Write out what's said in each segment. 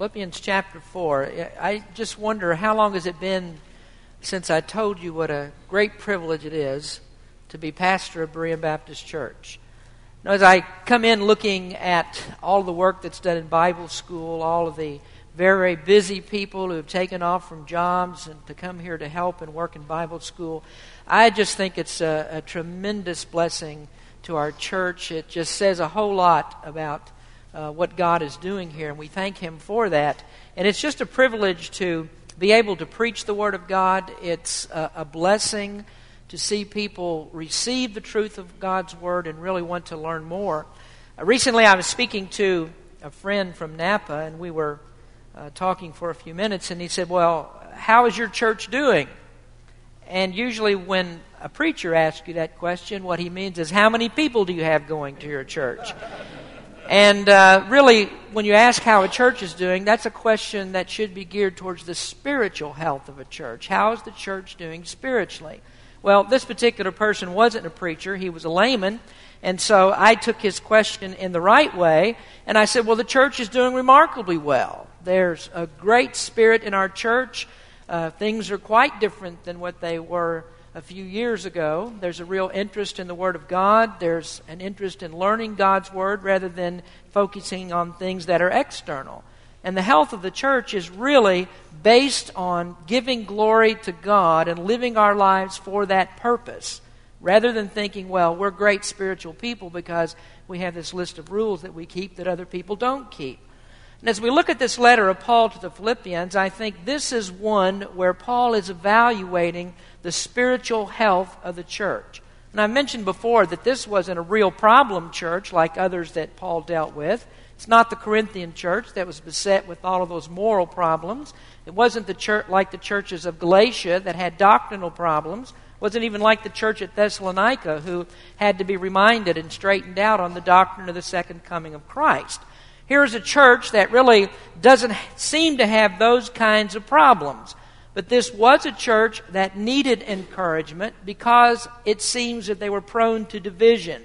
Philippians chapter 4. I just wonder how long has it been since I told you what a great privilege it is to be pastor of Berean Baptist Church. Now, as I come in looking at all the work that's done in Bible school, all of the very busy people who have taken off from jobs and to come here to help and work in Bible school, I just think it's a, a tremendous blessing to our church. It just says a whole lot about uh, what God is doing here, and we thank Him for that. And it's just a privilege to be able to preach the Word of God. It's a, a blessing to see people receive the truth of God's Word and really want to learn more. Uh, recently, I was speaking to a friend from Napa, and we were uh, talking for a few minutes, and he said, Well, how is your church doing? And usually, when a preacher asks you that question, what he means is, How many people do you have going to your church? And uh, really, when you ask how a church is doing, that's a question that should be geared towards the spiritual health of a church. How is the church doing spiritually? Well, this particular person wasn't a preacher, he was a layman. And so I took his question in the right way, and I said, Well, the church is doing remarkably well. There's a great spirit in our church. Uh, things are quite different than what they were a few years ago. There's a real interest in the Word of God. There's an interest in learning God's Word rather than focusing on things that are external. And the health of the church is really based on giving glory to God and living our lives for that purpose, rather than thinking, well, we're great spiritual people because we have this list of rules that we keep that other people don't keep. And as we look at this letter of Paul to the Philippians, I think this is one where Paul is evaluating the spiritual health of the church. And I mentioned before that this wasn't a real problem church like others that Paul dealt with. It's not the Corinthian church that was beset with all of those moral problems. It wasn't the church like the churches of Galatia that had doctrinal problems. It wasn't even like the church at Thessalonica who had to be reminded and straightened out on the doctrine of the second coming of Christ. Here's a church that really doesn't seem to have those kinds of problems. But this was a church that needed encouragement because it seems that they were prone to division.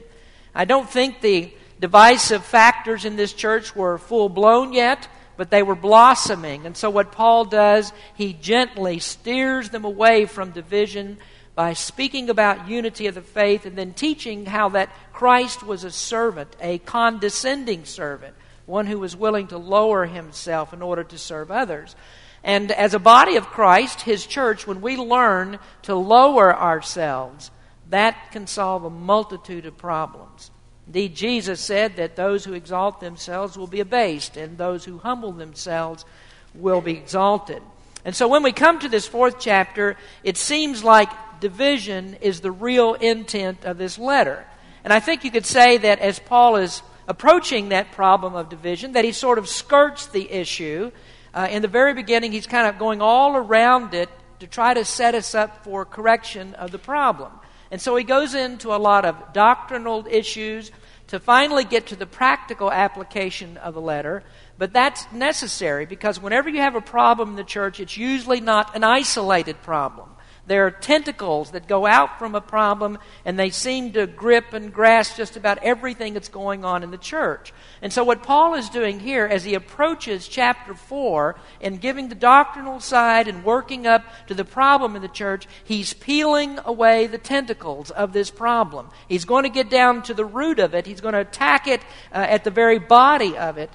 I don't think the divisive factors in this church were full blown yet, but they were blossoming. And so, what Paul does, he gently steers them away from division by speaking about unity of the faith and then teaching how that Christ was a servant, a condescending servant one who was willing to lower himself in order to serve others. And as a body of Christ, his church, when we learn to lower ourselves, that can solve a multitude of problems. Indeed, Jesus said that those who exalt themselves will be abased, and those who humble themselves will be exalted. And so when we come to this fourth chapter, it seems like division is the real intent of this letter. And I think you could say that as Paul is approaching that problem of division, that he sort of skirts the issue. Uh, in the very beginning, he's kind of going all around it to try to set us up for correction of the problem. And so he goes into a lot of doctrinal issues to finally get to the practical application of the letter. But that's necessary because whenever you have a problem in the church, it's usually not an isolated problem. There are tentacles that go out from a problem and they seem to grip and grasp just about everything that's going on in the church. And so, what Paul is doing here as he approaches chapter 4 and giving the doctrinal side and working up to the problem in the church, he's peeling away the tentacles of this problem. He's going to get down to the root of it, he's going to attack it uh, at the very body of it,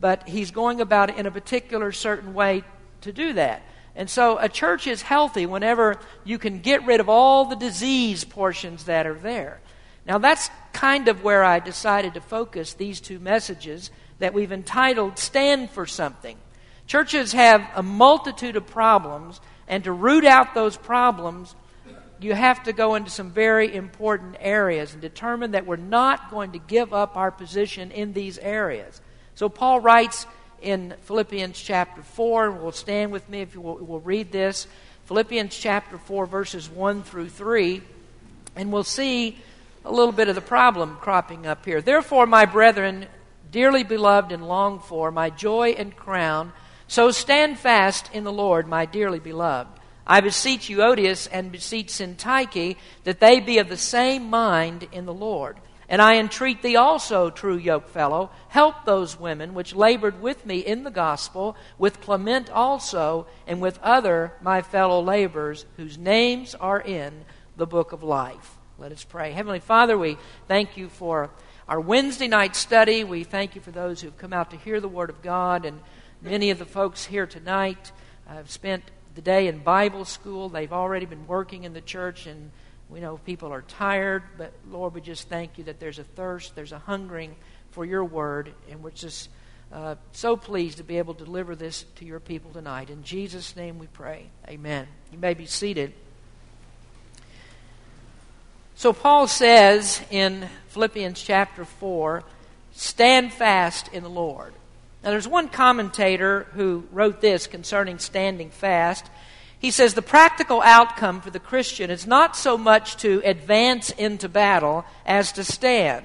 but he's going about it in a particular certain way to do that. And so a church is healthy whenever you can get rid of all the disease portions that are there. Now, that's kind of where I decided to focus these two messages that we've entitled Stand for Something. Churches have a multitude of problems, and to root out those problems, you have to go into some very important areas and determine that we're not going to give up our position in these areas. So, Paul writes in Philippians chapter 4. We'll stand with me if you will we'll read this. Philippians chapter 4, verses 1 through 3. And we'll see a little bit of the problem cropping up here. Therefore, my brethren, dearly beloved and longed for, my joy and crown, so stand fast in the Lord, my dearly beloved. I beseech Euodias and beseech Syntyche that they be of the same mind in the Lord. And I entreat thee also, true yokefellow, help those women which labored with me in the gospel, with Clement also, and with other my fellow laborers, whose names are in the book of life. Let us pray. Heavenly Father, we thank you for our Wednesday night study. We thank you for those who've come out to hear the Word of God. And many of the folks here tonight have spent the day in Bible school. They've already been working in the church and we know people are tired, but Lord, we just thank you that there's a thirst, there's a hungering for your word, and we're just uh, so pleased to be able to deliver this to your people tonight. In Jesus' name we pray. Amen. You may be seated. So, Paul says in Philippians chapter 4 stand fast in the Lord. Now, there's one commentator who wrote this concerning standing fast. He says the practical outcome for the Christian is not so much to advance into battle as to stand.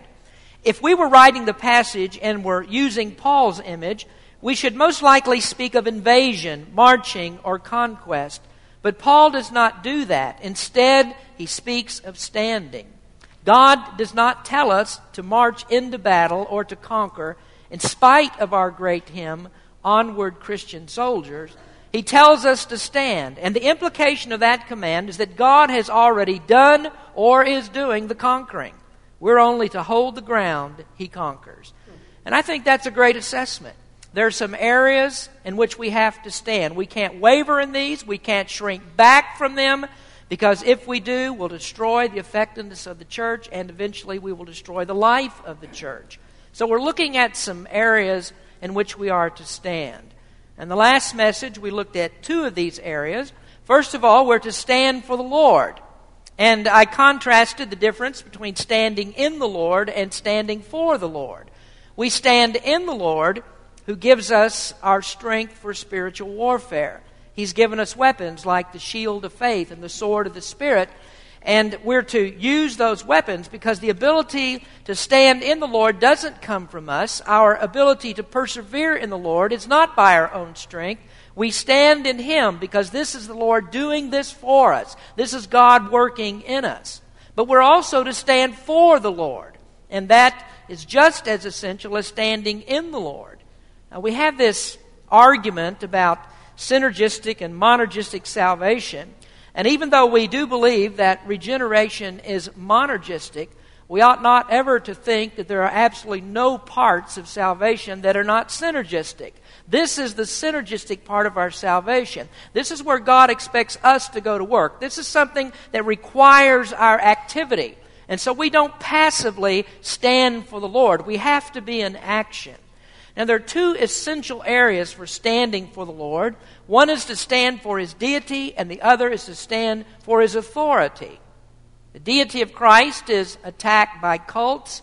If we were writing the passage and were using Paul's image, we should most likely speak of invasion, marching, or conquest. But Paul does not do that. Instead, he speaks of standing. God does not tell us to march into battle or to conquer, in spite of our great hymn, Onward Christian Soldiers. He tells us to stand. And the implication of that command is that God has already done or is doing the conquering. We're only to hold the ground, He conquers. And I think that's a great assessment. There are some areas in which we have to stand. We can't waver in these, we can't shrink back from them, because if we do, we'll destroy the effectiveness of the church, and eventually we will destroy the life of the church. So we're looking at some areas in which we are to stand. And the last message, we looked at two of these areas. First of all, we're to stand for the Lord. And I contrasted the difference between standing in the Lord and standing for the Lord. We stand in the Lord, who gives us our strength for spiritual warfare. He's given us weapons like the shield of faith and the sword of the Spirit and we're to use those weapons because the ability to stand in the Lord doesn't come from us. Our ability to persevere in the Lord is not by our own strength. We stand in Him because this is the Lord doing this for us. This is God working in us. But we're also to stand for the Lord. And that is just as essential as standing in the Lord. Now, we have this argument about synergistic and monergistic salvation. And even though we do believe that regeneration is monergistic, we ought not ever to think that there are absolutely no parts of salvation that are not synergistic. This is the synergistic part of our salvation. This is where God expects us to go to work. This is something that requires our activity. And so we don't passively stand for the Lord. We have to be in action. Now, there are two essential areas for standing for the Lord. One is to stand for his deity, and the other is to stand for his authority. The deity of Christ is attacked by cults,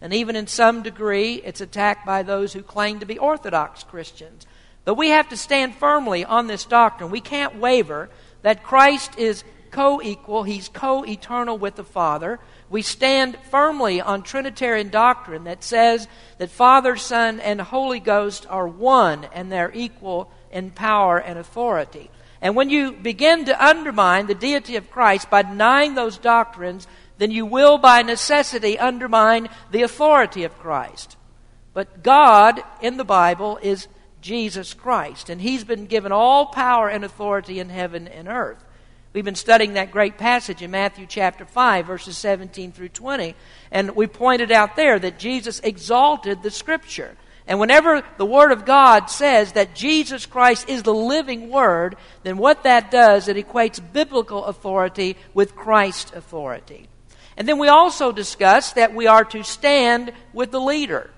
and even in some degree, it's attacked by those who claim to be Orthodox Christians. But we have to stand firmly on this doctrine. We can't waver that Christ is co equal, he's co eternal with the Father. We stand firmly on Trinitarian doctrine that says that Father, Son, and Holy Ghost are one and they're equal in power and authority. And when you begin to undermine the deity of Christ by denying those doctrines, then you will by necessity undermine the authority of Christ. But God in the Bible is Jesus Christ, and He's been given all power and authority in heaven and earth. We've been studying that great passage in Matthew chapter 5, verses 17 through 20. And we pointed out there that Jesus exalted the Scripture. And whenever the Word of God says that Jesus Christ is the living Word, then what that does, it equates biblical authority with Christ's authority. And then we also discuss that we are to stand with the leader.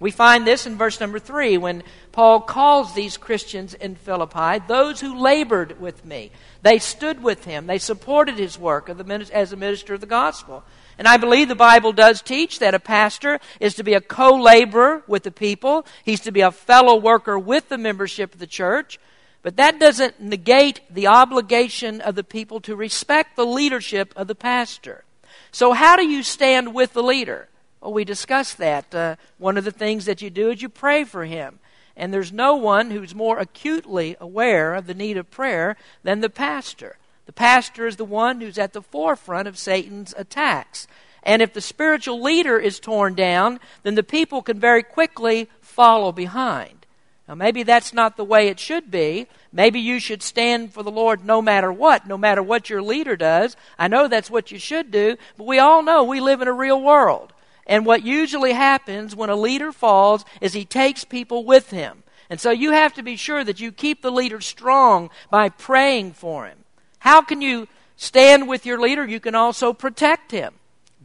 We find this in verse number three when Paul calls these Christians in Philippi those who labored with me. They stood with him, they supported his work as a minister of the gospel. And I believe the Bible does teach that a pastor is to be a co laborer with the people, he's to be a fellow worker with the membership of the church. But that doesn't negate the obligation of the people to respect the leadership of the pastor. So, how do you stand with the leader? Well, we discussed that. Uh, one of the things that you do is you pray for him. And there's no one who's more acutely aware of the need of prayer than the pastor. The pastor is the one who's at the forefront of Satan's attacks. And if the spiritual leader is torn down, then the people can very quickly follow behind. Now, maybe that's not the way it should be. Maybe you should stand for the Lord no matter what, no matter what your leader does. I know that's what you should do, but we all know we live in a real world. And what usually happens when a leader falls is he takes people with him. And so you have to be sure that you keep the leader strong by praying for him. How can you stand with your leader? You can also protect him.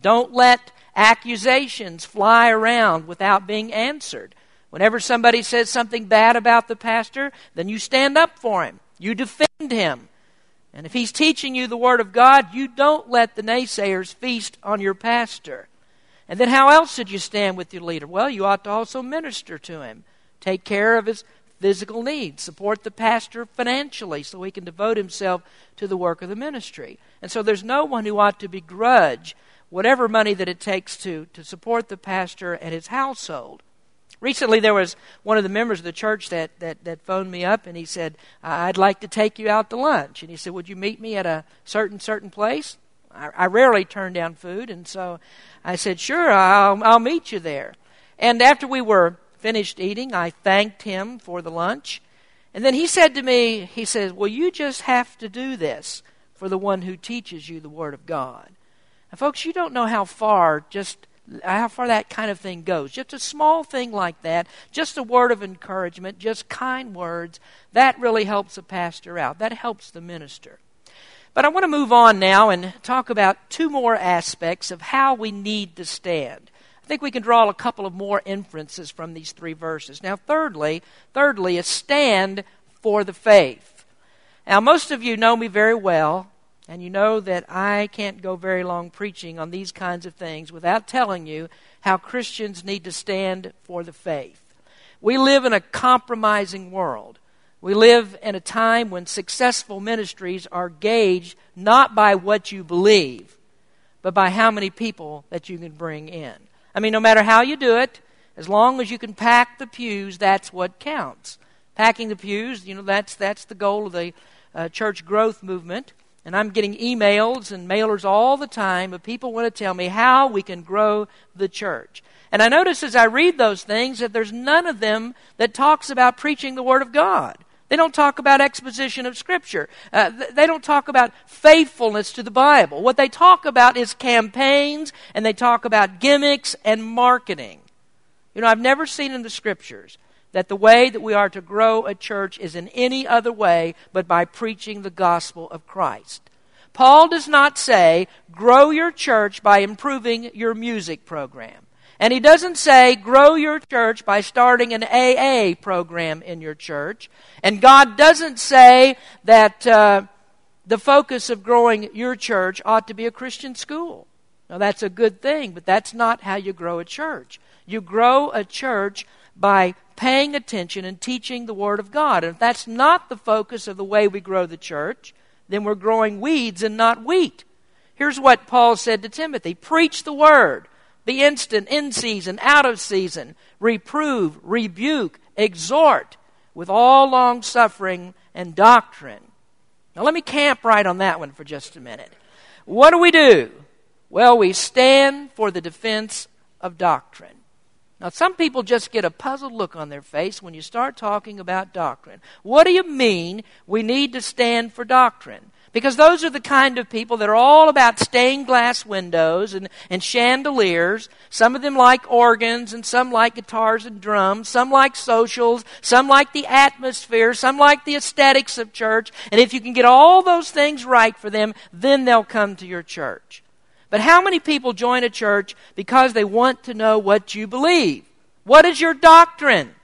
Don't let accusations fly around without being answered. Whenever somebody says something bad about the pastor, then you stand up for him. You defend him. And if he's teaching you the Word of God, you don't let the naysayers feast on your pastor. And then how else should you stand with your leader? Well, you ought to also minister to him, take care of his physical needs, support the pastor financially so he can devote himself to the work of the ministry. And so there's no one who ought to begrudge whatever money that it takes to, to support the pastor and his household. Recently, there was one of the members of the church that, that, that phoned me up and he said, I'd like to take you out to lunch. And he said, Would you meet me at a certain, certain place? I, I rarely turn down food, and so I said, Sure, I'll, I'll meet you there. And after we were finished eating, I thanked him for the lunch. And then he said to me, He says, Well, you just have to do this for the one who teaches you the Word of God. Now, folks, you don't know how far just how far that kind of thing goes. Just a small thing like that, just a word of encouragement, just kind words, that really helps a pastor out. That helps the minister. But I want to move on now and talk about two more aspects of how we need to stand. I think we can draw a couple of more inferences from these three verses. Now, thirdly, thirdly, a stand for the faith. Now, most of you know me very well. And you know that I can't go very long preaching on these kinds of things without telling you how Christians need to stand for the faith. We live in a compromising world. We live in a time when successful ministries are gauged not by what you believe, but by how many people that you can bring in. I mean, no matter how you do it, as long as you can pack the pews, that's what counts. Packing the pews, you know, that's, that's the goal of the uh, church growth movement. And I'm getting emails and mailers all the time of people want to tell me how we can grow the church. And I notice as I read those things that there's none of them that talks about preaching the Word of God. They don't talk about exposition of Scripture. Uh, they don't talk about faithfulness to the Bible. What they talk about is campaigns and they talk about gimmicks and marketing. You know, I've never seen in the Scriptures that the way that we are to grow a church is in any other way but by preaching the gospel of Christ. Paul does not say, grow your church by improving your music program. And he doesn't say, grow your church by starting an AA program in your church. And God doesn't say that uh, the focus of growing your church ought to be a Christian school. Now, that's a good thing, but that's not how you grow a church. You grow a church by paying attention and teaching the Word of God. And if that's not the focus of the way we grow the church, then we're growing weeds and not wheat. Here's what Paul said to Timothy Preach the Word, be instant, in season, out of season, reprove, rebuke, exhort with all long suffering and doctrine. Now, let me camp right on that one for just a minute. What do we do? Well, we stand for the defense of doctrine. Now, some people just get a puzzled look on their face when you start talking about doctrine. What do you mean we need to stand for doctrine? Because those are the kind of people that are all about stained glass windows and, and chandeliers. Some of them like organs, and some like guitars and drums. Some like socials. Some like the atmosphere. Some like the aesthetics of church. And if you can get all those things right for them, then they'll come to your church. But how many people join a church because they want to know what you believe? What is your doctrine?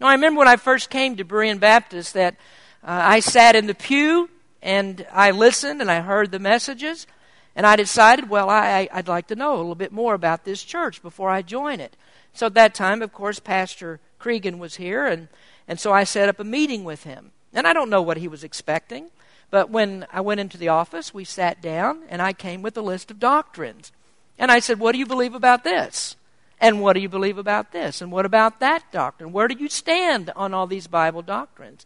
Now, I remember when I first came to Berean Baptist that uh, I sat in the pew and I listened and I heard the messages. And I decided, well, I, would like to know a little bit more about this church before I join it. So at that time, of course, Pastor Cregan was here, and, and so I set up a meeting with him. And I don't know what he was expecting. But when I went into the office, we sat down, and I came with a list of doctrines. And I said, What do you believe about this? And what do you believe about this? And what about that doctrine? Where do you stand on all these Bible doctrines?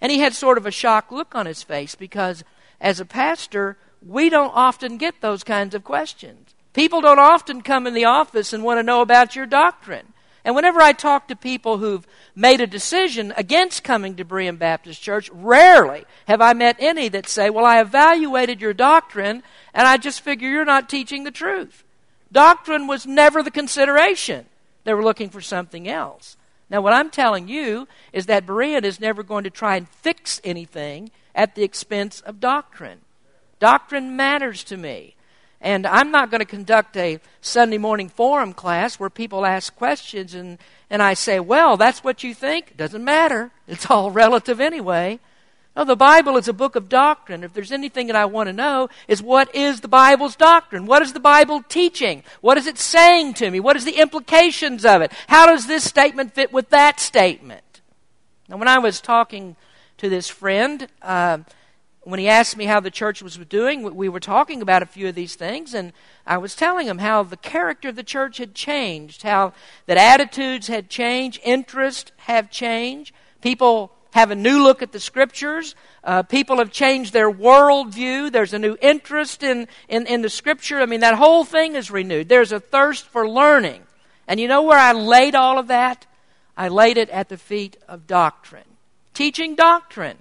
And he had sort of a shocked look on his face because as a pastor, we don't often get those kinds of questions. People don't often come in the office and want to know about your doctrine. And whenever I talk to people who've made a decision against coming to Berean Baptist Church, rarely have I met any that say, Well, I evaluated your doctrine and I just figure you're not teaching the truth. Doctrine was never the consideration. They were looking for something else. Now, what I'm telling you is that Berean is never going to try and fix anything at the expense of doctrine. Doctrine matters to me. And I'm not going to conduct a Sunday morning forum class where people ask questions and, and I say, well, that's what you think. Doesn't matter. It's all relative anyway. No, the Bible is a book of doctrine. If there's anything that I want to know, is what is the Bible's doctrine? What is the Bible teaching? What is it saying to me? What is the implications of it? How does this statement fit with that statement? Now, when I was talking to this friend, uh, when he asked me how the church was doing, we were talking about a few of these things, and I was telling him how the character of the church had changed, how that attitudes had changed, interests have changed, people have a new look at the scriptures. Uh, people have changed their worldview. There's a new interest in, in, in the scripture. I mean, that whole thing is renewed. There's a thirst for learning. And you know where I laid all of that? I laid it at the feet of doctrine. Teaching doctrine.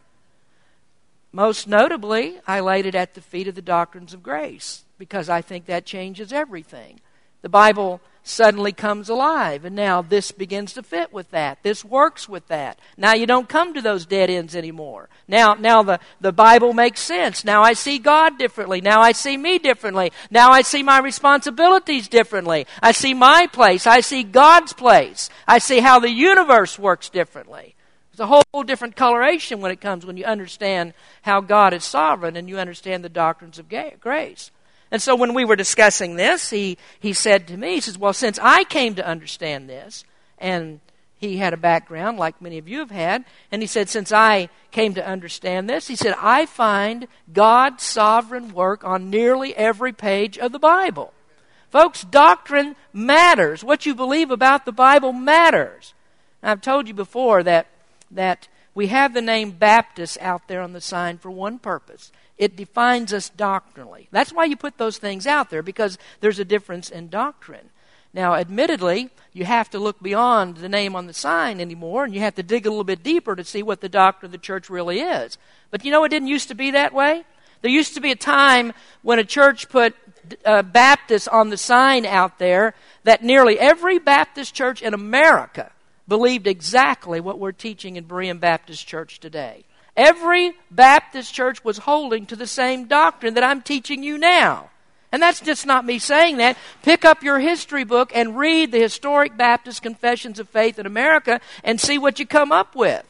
Most notably, I laid it at the feet of the doctrines of grace because I think that changes everything. The Bible suddenly comes alive, and now this begins to fit with that. This works with that. Now you don't come to those dead ends anymore. Now, now the, the Bible makes sense. Now I see God differently. Now I see me differently. Now I see my responsibilities differently. I see my place. I see God's place. I see how the universe works differently. It's a whole different coloration when it comes when you understand how God is sovereign and you understand the doctrines of grace. And so when we were discussing this, he, he said to me, he says, Well, since I came to understand this, and he had a background like many of you have had, and he said, Since I came to understand this, he said, I find God's sovereign work on nearly every page of the Bible. Folks, doctrine matters. What you believe about the Bible matters. I've told you before that that we have the name Baptist out there on the sign for one purpose. It defines us doctrinally. That's why you put those things out there, because there's a difference in doctrine. Now, admittedly, you have to look beyond the name on the sign anymore, and you have to dig a little bit deeper to see what the doctrine of the church really is. But you know, it didn't used to be that way. There used to be a time when a church put uh, Baptist on the sign out there that nearly every Baptist church in America believed exactly what we're teaching in Berean Baptist Church today. Every Baptist church was holding to the same doctrine that I'm teaching you now. And that's just not me saying that. Pick up your history book and read the historic Baptist confessions of faith in America and see what you come up with.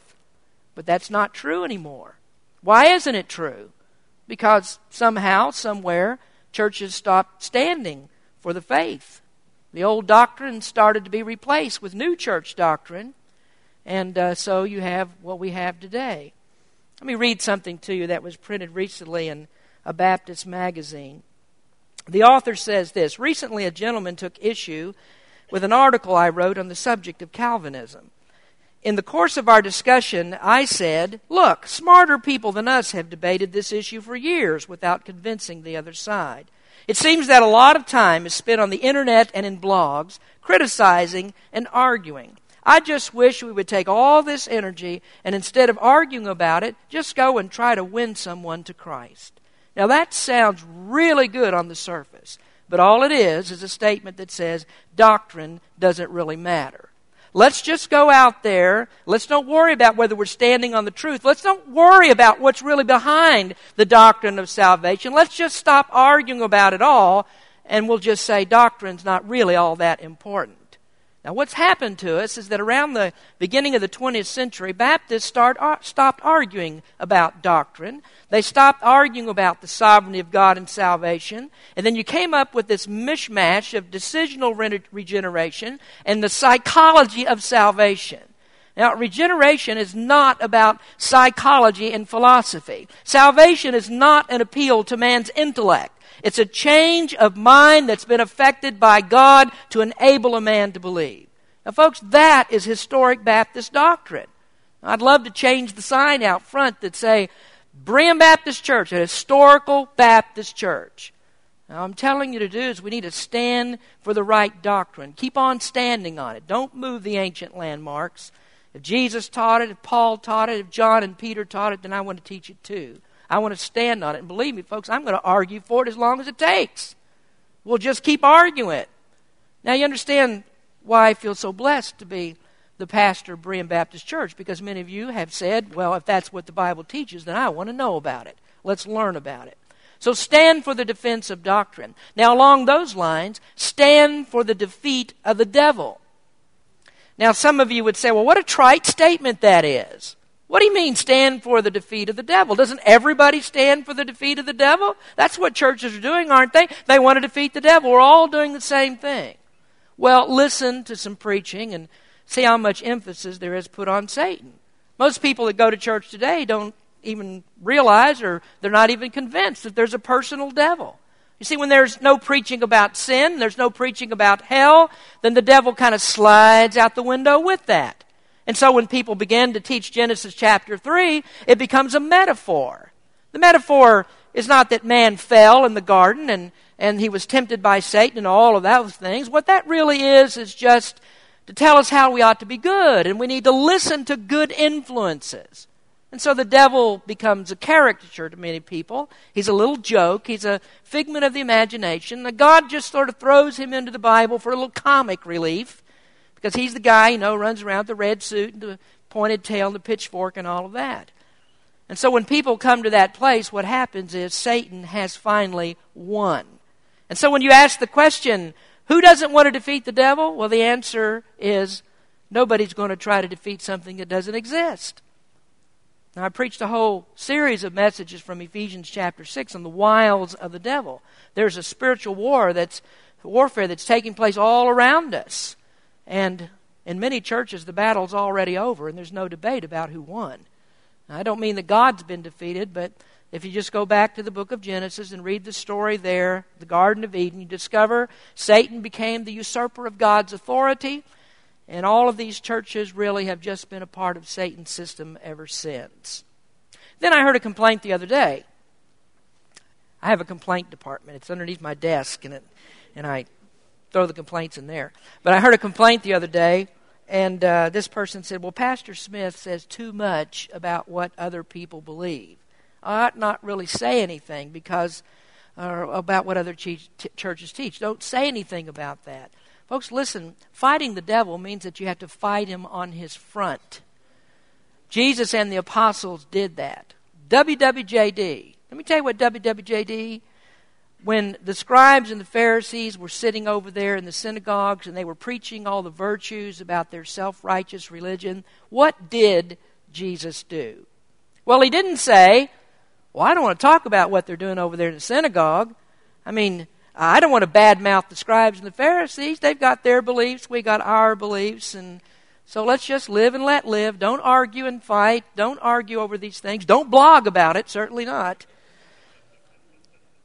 But that's not true anymore. Why isn't it true? Because somehow, somewhere, churches stopped standing for the faith. The old doctrine started to be replaced with new church doctrine, and uh, so you have what we have today. Let me read something to you that was printed recently in a Baptist magazine. The author says this Recently, a gentleman took issue with an article I wrote on the subject of Calvinism. In the course of our discussion, I said, Look, smarter people than us have debated this issue for years without convincing the other side. It seems that a lot of time is spent on the internet and in blogs criticizing and arguing. I just wish we would take all this energy and instead of arguing about it, just go and try to win someone to Christ. Now that sounds really good on the surface, but all it is is a statement that says doctrine doesn't really matter. Let's just go out there. Let's don't worry about whether we're standing on the truth. Let's don't worry about what's really behind the doctrine of salvation. Let's just stop arguing about it all and we'll just say doctrine's not really all that important. Now, what's happened to us is that around the beginning of the 20th century, Baptists start, uh, stopped arguing about doctrine. They stopped arguing about the sovereignty of God and salvation. And then you came up with this mishmash of decisional re- regeneration and the psychology of salvation. Now, regeneration is not about psychology and philosophy. Salvation is not an appeal to man's intellect. It's a change of mind that's been affected by God to enable a man to believe. Now, folks, that is historic Baptist doctrine. I'd love to change the sign out front that say, Berean Baptist Church, a historical Baptist church. Now, I'm telling you to do is we need to stand for the right doctrine. Keep on standing on it. Don't move the ancient landmarks. If Jesus taught it, if Paul taught it, if John and Peter taught it, then I want to teach it too. I want to stand on it. And believe me, folks, I'm going to argue for it as long as it takes. We'll just keep arguing it. Now, you understand why I feel so blessed to be the pastor of Berean Baptist Church, because many of you have said, well, if that's what the Bible teaches, then I want to know about it. Let's learn about it. So stand for the defense of doctrine. Now, along those lines, stand for the defeat of the devil. Now, some of you would say, well, what a trite statement that is. What do you mean, stand for the defeat of the devil? Doesn't everybody stand for the defeat of the devil? That's what churches are doing, aren't they? They want to defeat the devil. We're all doing the same thing. Well, listen to some preaching and see how much emphasis there is put on Satan. Most people that go to church today don't even realize or they're not even convinced that there's a personal devil. You see, when there's no preaching about sin, there's no preaching about hell, then the devil kind of slides out the window with that. And so when people begin to teach Genesis chapter 3, it becomes a metaphor. The metaphor is not that man fell in the garden and, and he was tempted by Satan and all of those things. What that really is, is just to tell us how we ought to be good, and we need to listen to good influences. And so the devil becomes a caricature to many people. He's a little joke. He's a figment of the imagination. God just sort of throws him into the Bible for a little comic relief because he's the guy, you know, runs around with the red suit and the pointed tail and the pitchfork and all of that. And so when people come to that place, what happens is Satan has finally won. And so when you ask the question, who doesn't want to defeat the devil? Well, the answer is nobody's going to try to defeat something that doesn't exist. Now, I preached a whole series of messages from Ephesians chapter 6 on the wiles of the devil. There's a spiritual war that's warfare that's taking place all around us. And in many churches, the battle's already over, and there's no debate about who won. Now, I don't mean that God's been defeated, but if you just go back to the book of Genesis and read the story there, the Garden of Eden, you discover Satan became the usurper of God's authority. And all of these churches really have just been a part of Satan's system ever since. Then I heard a complaint the other day. I have a complaint department. It's underneath my desk, and, it, and I throw the complaints in there. But I heard a complaint the other day, and uh, this person said, Well, Pastor Smith says too much about what other people believe. I ought not really say anything because uh, about what other t- churches teach. Don't say anything about that. Folks, listen, fighting the devil means that you have to fight him on his front. Jesus and the apostles did that. WWJD. Let me tell you what WWJD when the scribes and the Pharisees were sitting over there in the synagogues and they were preaching all the virtues about their self righteous religion, what did Jesus do? Well, he didn't say, Well, I don't want to talk about what they're doing over there in the synagogue. I mean, I don't want to badmouth the scribes and the Pharisees. They've got their beliefs, we got our beliefs, and so let's just live and let live. Don't argue and fight. Don't argue over these things. Don't blog about it, certainly not.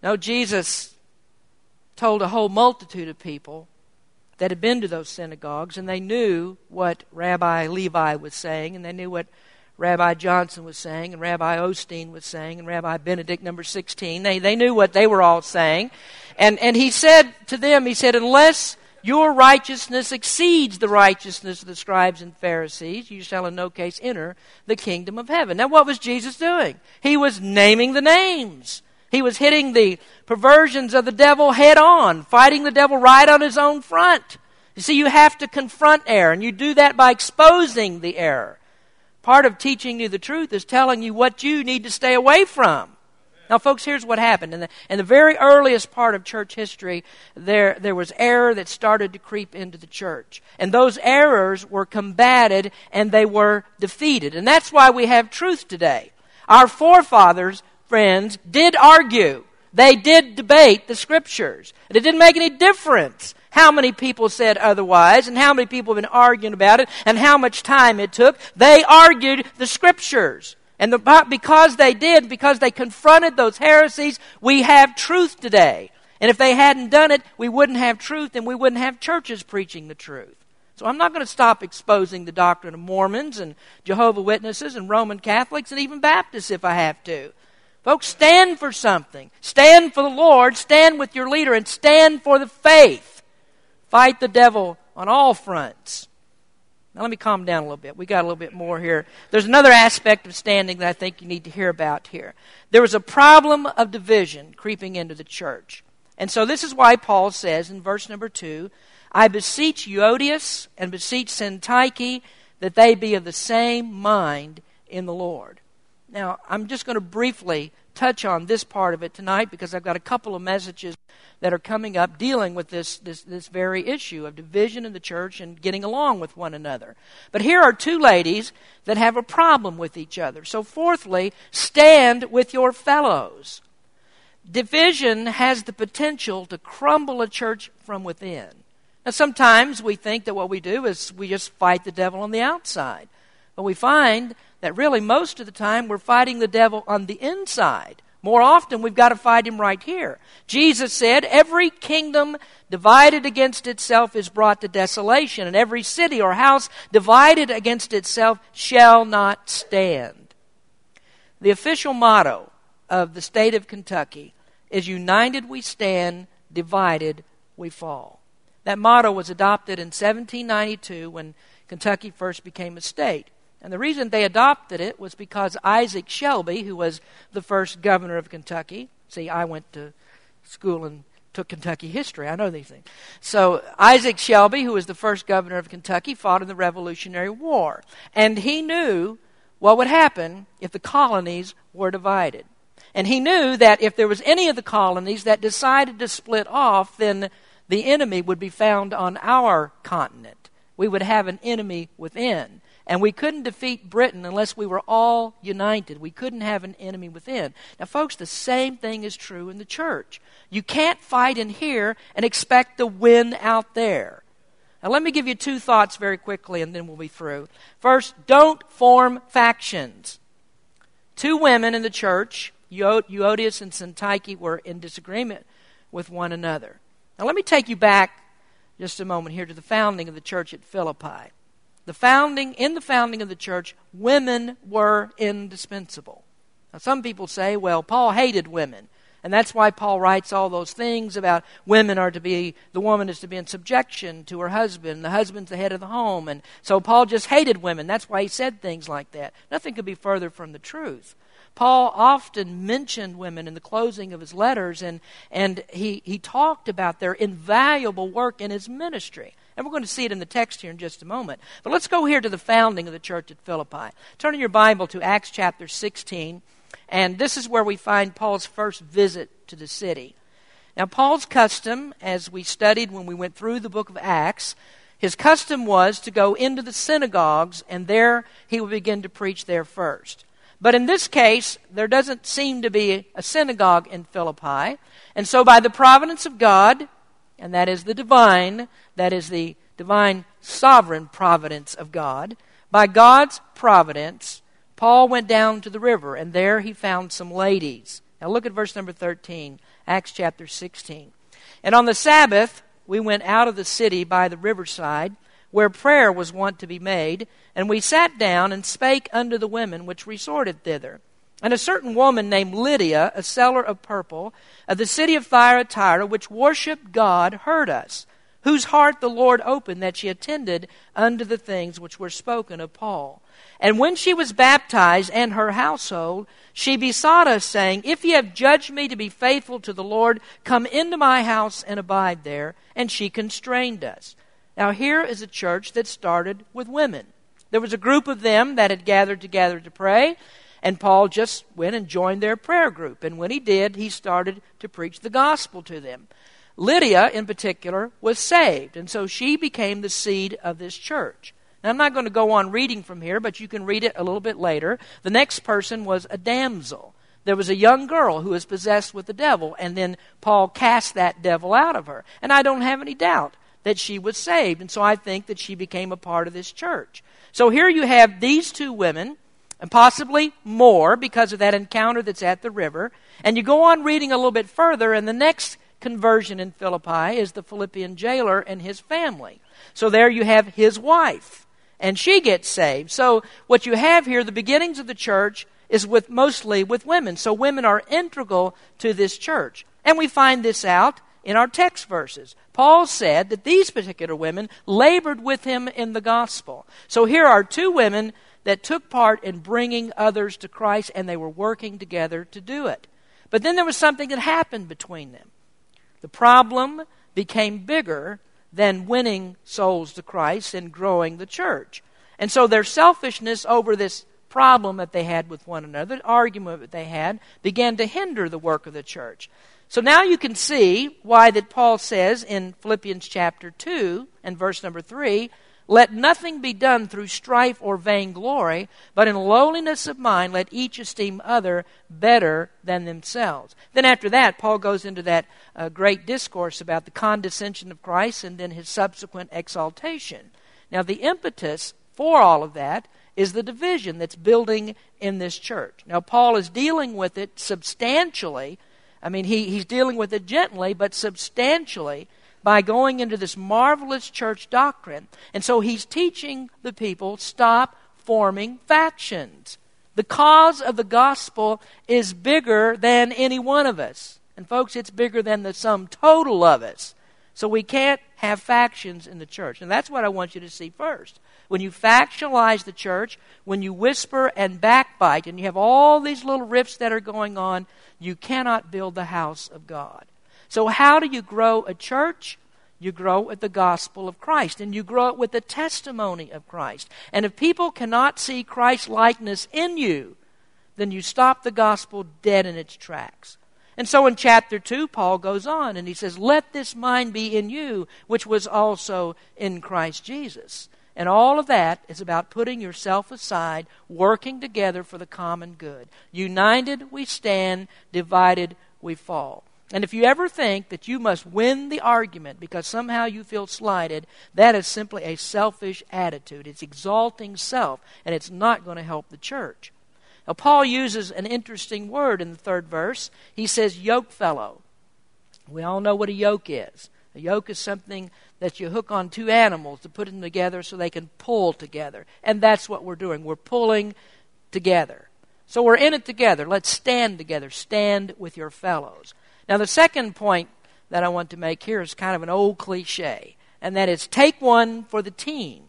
No, Jesus told a whole multitude of people that had been to those synagogues, and they knew what Rabbi Levi was saying, and they knew what Rabbi Johnson was saying, and Rabbi Osteen was saying, and Rabbi Benedict number 16. They, they knew what they were all saying. And, and he said to them, he said, unless your righteousness exceeds the righteousness of the scribes and Pharisees, you shall in no case enter the kingdom of heaven. Now, what was Jesus doing? He was naming the names. He was hitting the perversions of the devil head on, fighting the devil right on his own front. You see, you have to confront error, and you do that by exposing the error. Part of teaching you the truth is telling you what you need to stay away from. Now, folks, here's what happened. In the, in the very earliest part of church history, there, there was error that started to creep into the church. And those errors were combated and they were defeated. And that's why we have truth today. Our forefathers, friends, did argue. They did debate the scriptures. And it didn't make any difference how many people said otherwise, and how many people have been arguing about it, and how much time it took. They argued the scriptures. And the, because they did, because they confronted those heresies, we have truth today. And if they hadn't done it, we wouldn't have truth and we wouldn't have churches preaching the truth. So I'm not going to stop exposing the doctrine of Mormons and Jehovah Witnesses and Roman Catholics and even Baptists if I have to. Folks, stand for something. Stand for the Lord, stand with your leader, and stand for the faith. Fight the devil on all fronts. Now, let me calm down a little bit. We got a little bit more here. There's another aspect of standing that I think you need to hear about here. There was a problem of division creeping into the church. And so, this is why Paul says in verse number two I beseech Euodias and beseech Syntyche that they be of the same mind in the Lord. Now, I'm just going to briefly touch on this part of it tonight because I've got a couple of messages that are coming up dealing with this, this, this very issue of division in the church and getting along with one another. But here are two ladies that have a problem with each other. So, fourthly, stand with your fellows. Division has the potential to crumble a church from within. Now, sometimes we think that what we do is we just fight the devil on the outside. But we find that really most of the time we're fighting the devil on the inside. More often, we've got to fight him right here. Jesus said, Every kingdom divided against itself is brought to desolation, and every city or house divided against itself shall not stand. The official motto of the state of Kentucky is United we stand, divided we fall. That motto was adopted in 1792 when Kentucky first became a state. And the reason they adopted it was because Isaac Shelby, who was the first governor of Kentucky, see, I went to school and took Kentucky history. I know these things. So, Isaac Shelby, who was the first governor of Kentucky, fought in the Revolutionary War. And he knew what would happen if the colonies were divided. And he knew that if there was any of the colonies that decided to split off, then the enemy would be found on our continent. We would have an enemy within. And we couldn't defeat Britain unless we were all united. We couldn't have an enemy within. Now, folks, the same thing is true in the church. You can't fight in here and expect to win out there. Now, let me give you two thoughts very quickly and then we'll be through. First, don't form factions. Two women in the church, Euodias and Syntyche, were in disagreement with one another. Now, let me take you back just a moment here to the founding of the church at Philippi. The founding, in the founding of the church, women were indispensable. Now, some people say, well, Paul hated women. And that's why Paul writes all those things about women are to be, the woman is to be in subjection to her husband, the husband's the head of the home. And so Paul just hated women. That's why he said things like that. Nothing could be further from the truth. Paul often mentioned women in the closing of his letters, and, and he, he talked about their invaluable work in his ministry. And we're going to see it in the text here in just a moment. But let's go here to the founding of the church at Philippi. Turn in your Bible to Acts chapter 16, and this is where we find Paul's first visit to the city. Now, Paul's custom, as we studied when we went through the book of Acts, his custom was to go into the synagogues, and there he would begin to preach there first. But in this case, there doesn't seem to be a synagogue in Philippi. And so, by the providence of God, and that is the divine, that is the divine sovereign providence of God, by God's providence, Paul went down to the river, and there he found some ladies. Now, look at verse number 13, Acts chapter 16. And on the Sabbath, we went out of the city by the riverside where prayer was wont to be made, and we sat down and spake unto the women which resorted thither. And a certain woman named Lydia, a seller of purple, of the city of Thyatira, which worshipped God, heard us, whose heart the Lord opened that she attended unto the things which were spoken of Paul. And when she was baptized and her household, she besought us, saying, If ye have judged me to be faithful to the Lord, come into my house and abide there. And she constrained us. Now, here is a church that started with women. There was a group of them that had gathered together to pray, and Paul just went and joined their prayer group. And when he did, he started to preach the gospel to them. Lydia, in particular, was saved, and so she became the seed of this church. Now, I'm not going to go on reading from here, but you can read it a little bit later. The next person was a damsel. There was a young girl who was possessed with the devil, and then Paul cast that devil out of her. And I don't have any doubt that she was saved. And so I think that she became a part of this church. So here you have these two women, and possibly more because of that encounter that's at the river. And you go on reading a little bit further, and the next conversion in Philippi is the Philippian jailer and his family. So there you have his wife. and she gets saved. So what you have here, the beginnings of the church, is with mostly with women. So women are integral to this church. And we find this out in our text verses. Paul said that these particular women labored with him in the gospel. So here are two women that took part in bringing others to Christ, and they were working together to do it. But then there was something that happened between them. The problem became bigger than winning souls to Christ and growing the church. And so their selfishness over this problem that they had with one another, the argument that they had, began to hinder the work of the church. So now you can see why that Paul says in Philippians chapter 2 and verse number 3, let nothing be done through strife or vainglory, but in lowliness of mind let each esteem other better than themselves. Then after that, Paul goes into that uh, great discourse about the condescension of Christ and then his subsequent exaltation. Now the impetus for all of that is the division that's building in this church. Now Paul is dealing with it substantially I mean, he, he's dealing with it gently, but substantially by going into this marvelous church doctrine. And so he's teaching the people stop forming factions. The cause of the gospel is bigger than any one of us. And, folks, it's bigger than the sum total of us. So we can't have factions in the church. And that's what I want you to see first. When you factionalize the church, when you whisper and backbite, and you have all these little rifts that are going on, you cannot build the house of God. So, how do you grow a church? You grow with the gospel of Christ, and you grow it with the testimony of Christ. And if people cannot see Christ's likeness in you, then you stop the gospel dead in its tracks. And so in chapter 2, Paul goes on and he says, Let this mind be in you, which was also in Christ Jesus. And all of that is about putting yourself aside, working together for the common good. United we stand, divided we fall. And if you ever think that you must win the argument because somehow you feel slighted, that is simply a selfish attitude. It's exalting self, and it's not going to help the church. Now, Paul uses an interesting word in the third verse. He says, yoke fellow. We all know what a yoke is. A yoke is something that you hook on two animals to put them together so they can pull together. And that's what we're doing. We're pulling together. So we're in it together. Let's stand together. Stand with your fellows. Now, the second point that I want to make here is kind of an old cliche, and that is take one for the team.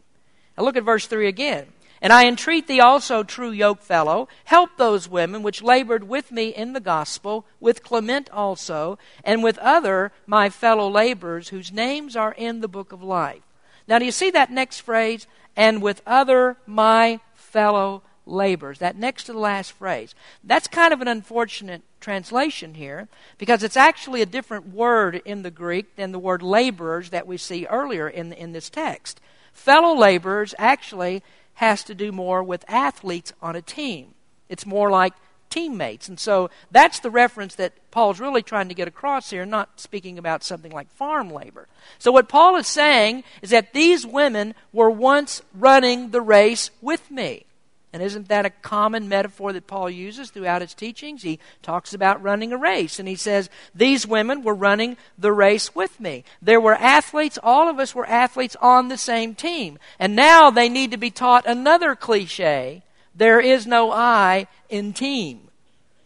Now, look at verse 3 again. And I entreat thee also, true yokefellow, help those women which labored with me in the gospel, with Clement also, and with other my fellow laborers whose names are in the book of life. Now, do you see that next phrase? And with other my fellow laborers. That next to the last phrase. That's kind of an unfortunate translation here because it's actually a different word in the Greek than the word laborers that we see earlier in, in this text. Fellow laborers actually has to do more with athletes on a team. It's more like teammates. And so that's the reference that Paul's really trying to get across here, not speaking about something like farm labor. So what Paul is saying is that these women were once running the race with me. And isn't that a common metaphor that Paul uses throughout his teachings? He talks about running a race, and he says, These women were running the race with me. There were athletes, all of us were athletes on the same team. And now they need to be taught another cliche there is no I in team.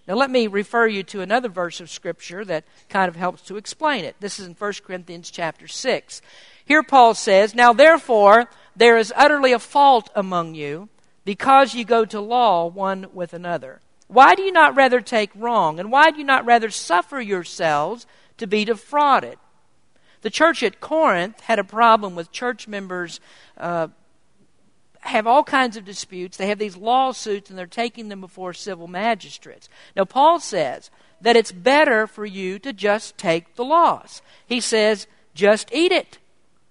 Now, let me refer you to another verse of Scripture that kind of helps to explain it. This is in 1 Corinthians chapter 6. Here Paul says, Now therefore, there is utterly a fault among you because you go to law one with another? Why do you not rather take wrong? And why do you not rather suffer yourselves to be defrauded? The church at Corinth had a problem with church members uh, have all kinds of disputes. They have these lawsuits and they're taking them before civil magistrates. Now, Paul says that it's better for you to just take the loss. He says, just eat it.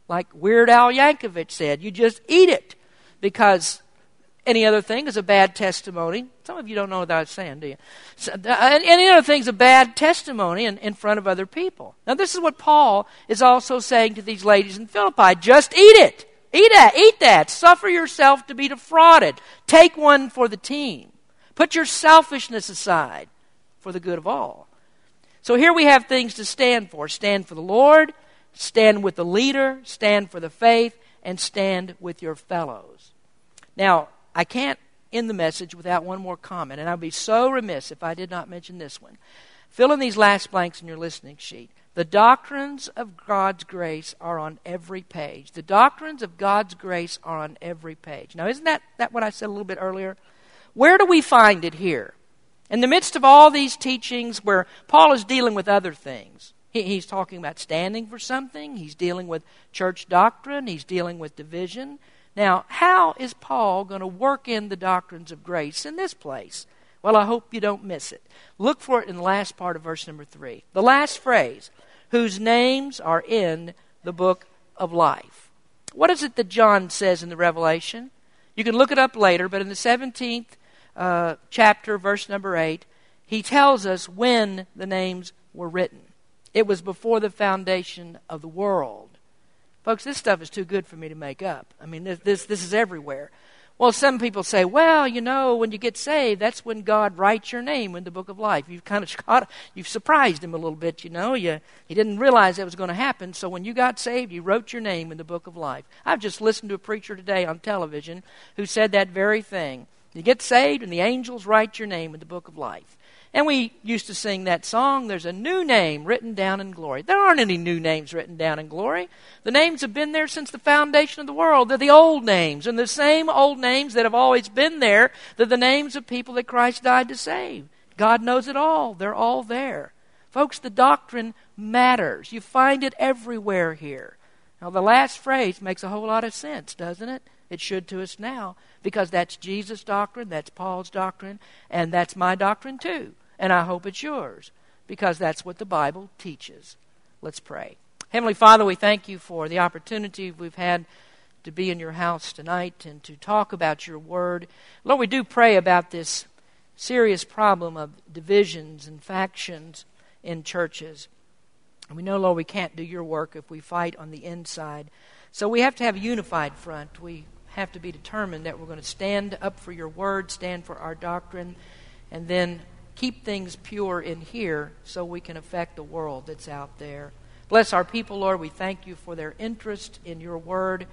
Like Weird Al Yankovic said, you just eat it because any other thing is a bad testimony. Some of you don't know what I'm saying, do you? So, uh, any other thing is a bad testimony in, in front of other people. Now, this is what Paul is also saying to these ladies in Philippi. Just eat it. Eat that. Eat that. Suffer yourself to be defrauded. Take one for the team. Put your selfishness aside for the good of all. So here we have things to stand for. Stand for the Lord, stand with the leader, stand for the faith, and stand with your fellows. Now, I can't end the message without one more comment, and I'd be so remiss if I did not mention this one. Fill in these last blanks in your listening sheet. The doctrines of God's grace are on every page. The doctrines of God's grace are on every page. Now, isn't that, that what I said a little bit earlier? Where do we find it here? In the midst of all these teachings where Paul is dealing with other things, he, he's talking about standing for something, he's dealing with church doctrine, he's dealing with division. Now, how is Paul going to work in the doctrines of grace in this place? Well, I hope you don't miss it. Look for it in the last part of verse number three. The last phrase, whose names are in the book of life. What is it that John says in the Revelation? You can look it up later, but in the 17th uh, chapter, verse number 8, he tells us when the names were written. It was before the foundation of the world. Folks, this stuff is too good for me to make up. I mean, this, this, this is everywhere. Well, some people say, well, you know, when you get saved, that's when God writes your name in the book of life. You've kind of caught, you've surprised him a little bit, you know. You, he didn't realize that was going to happen, so when you got saved, you wrote your name in the book of life. I've just listened to a preacher today on television who said that very thing. You get saved, and the angels write your name in the book of life. And we used to sing that song, There's a New Name Written Down in Glory. There aren't any new names written down in glory. The names have been there since the foundation of the world. They're the old names, and the same old names that have always been there. They're the names of people that Christ died to save. God knows it all. They're all there. Folks, the doctrine matters. You find it everywhere here. Now, the last phrase makes a whole lot of sense, doesn't it? It should to us now, because that's Jesus' doctrine, that's Paul's doctrine, and that's my doctrine too. And I hope it's yours because that's what the Bible teaches. Let's pray. Heavenly Father, we thank you for the opportunity we've had to be in your house tonight and to talk about your word. Lord, we do pray about this serious problem of divisions and factions in churches. And we know, Lord, we can't do your work if we fight on the inside. So we have to have a unified front. We have to be determined that we're going to stand up for your word, stand for our doctrine, and then keep things pure in here so we can affect the world that's out there. Bless our people, Lord. We thank you for their interest in your word,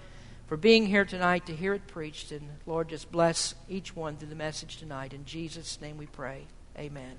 for being here tonight to hear it preached. And Lord, just bless each one through the message tonight. In Jesus' name we pray. Amen.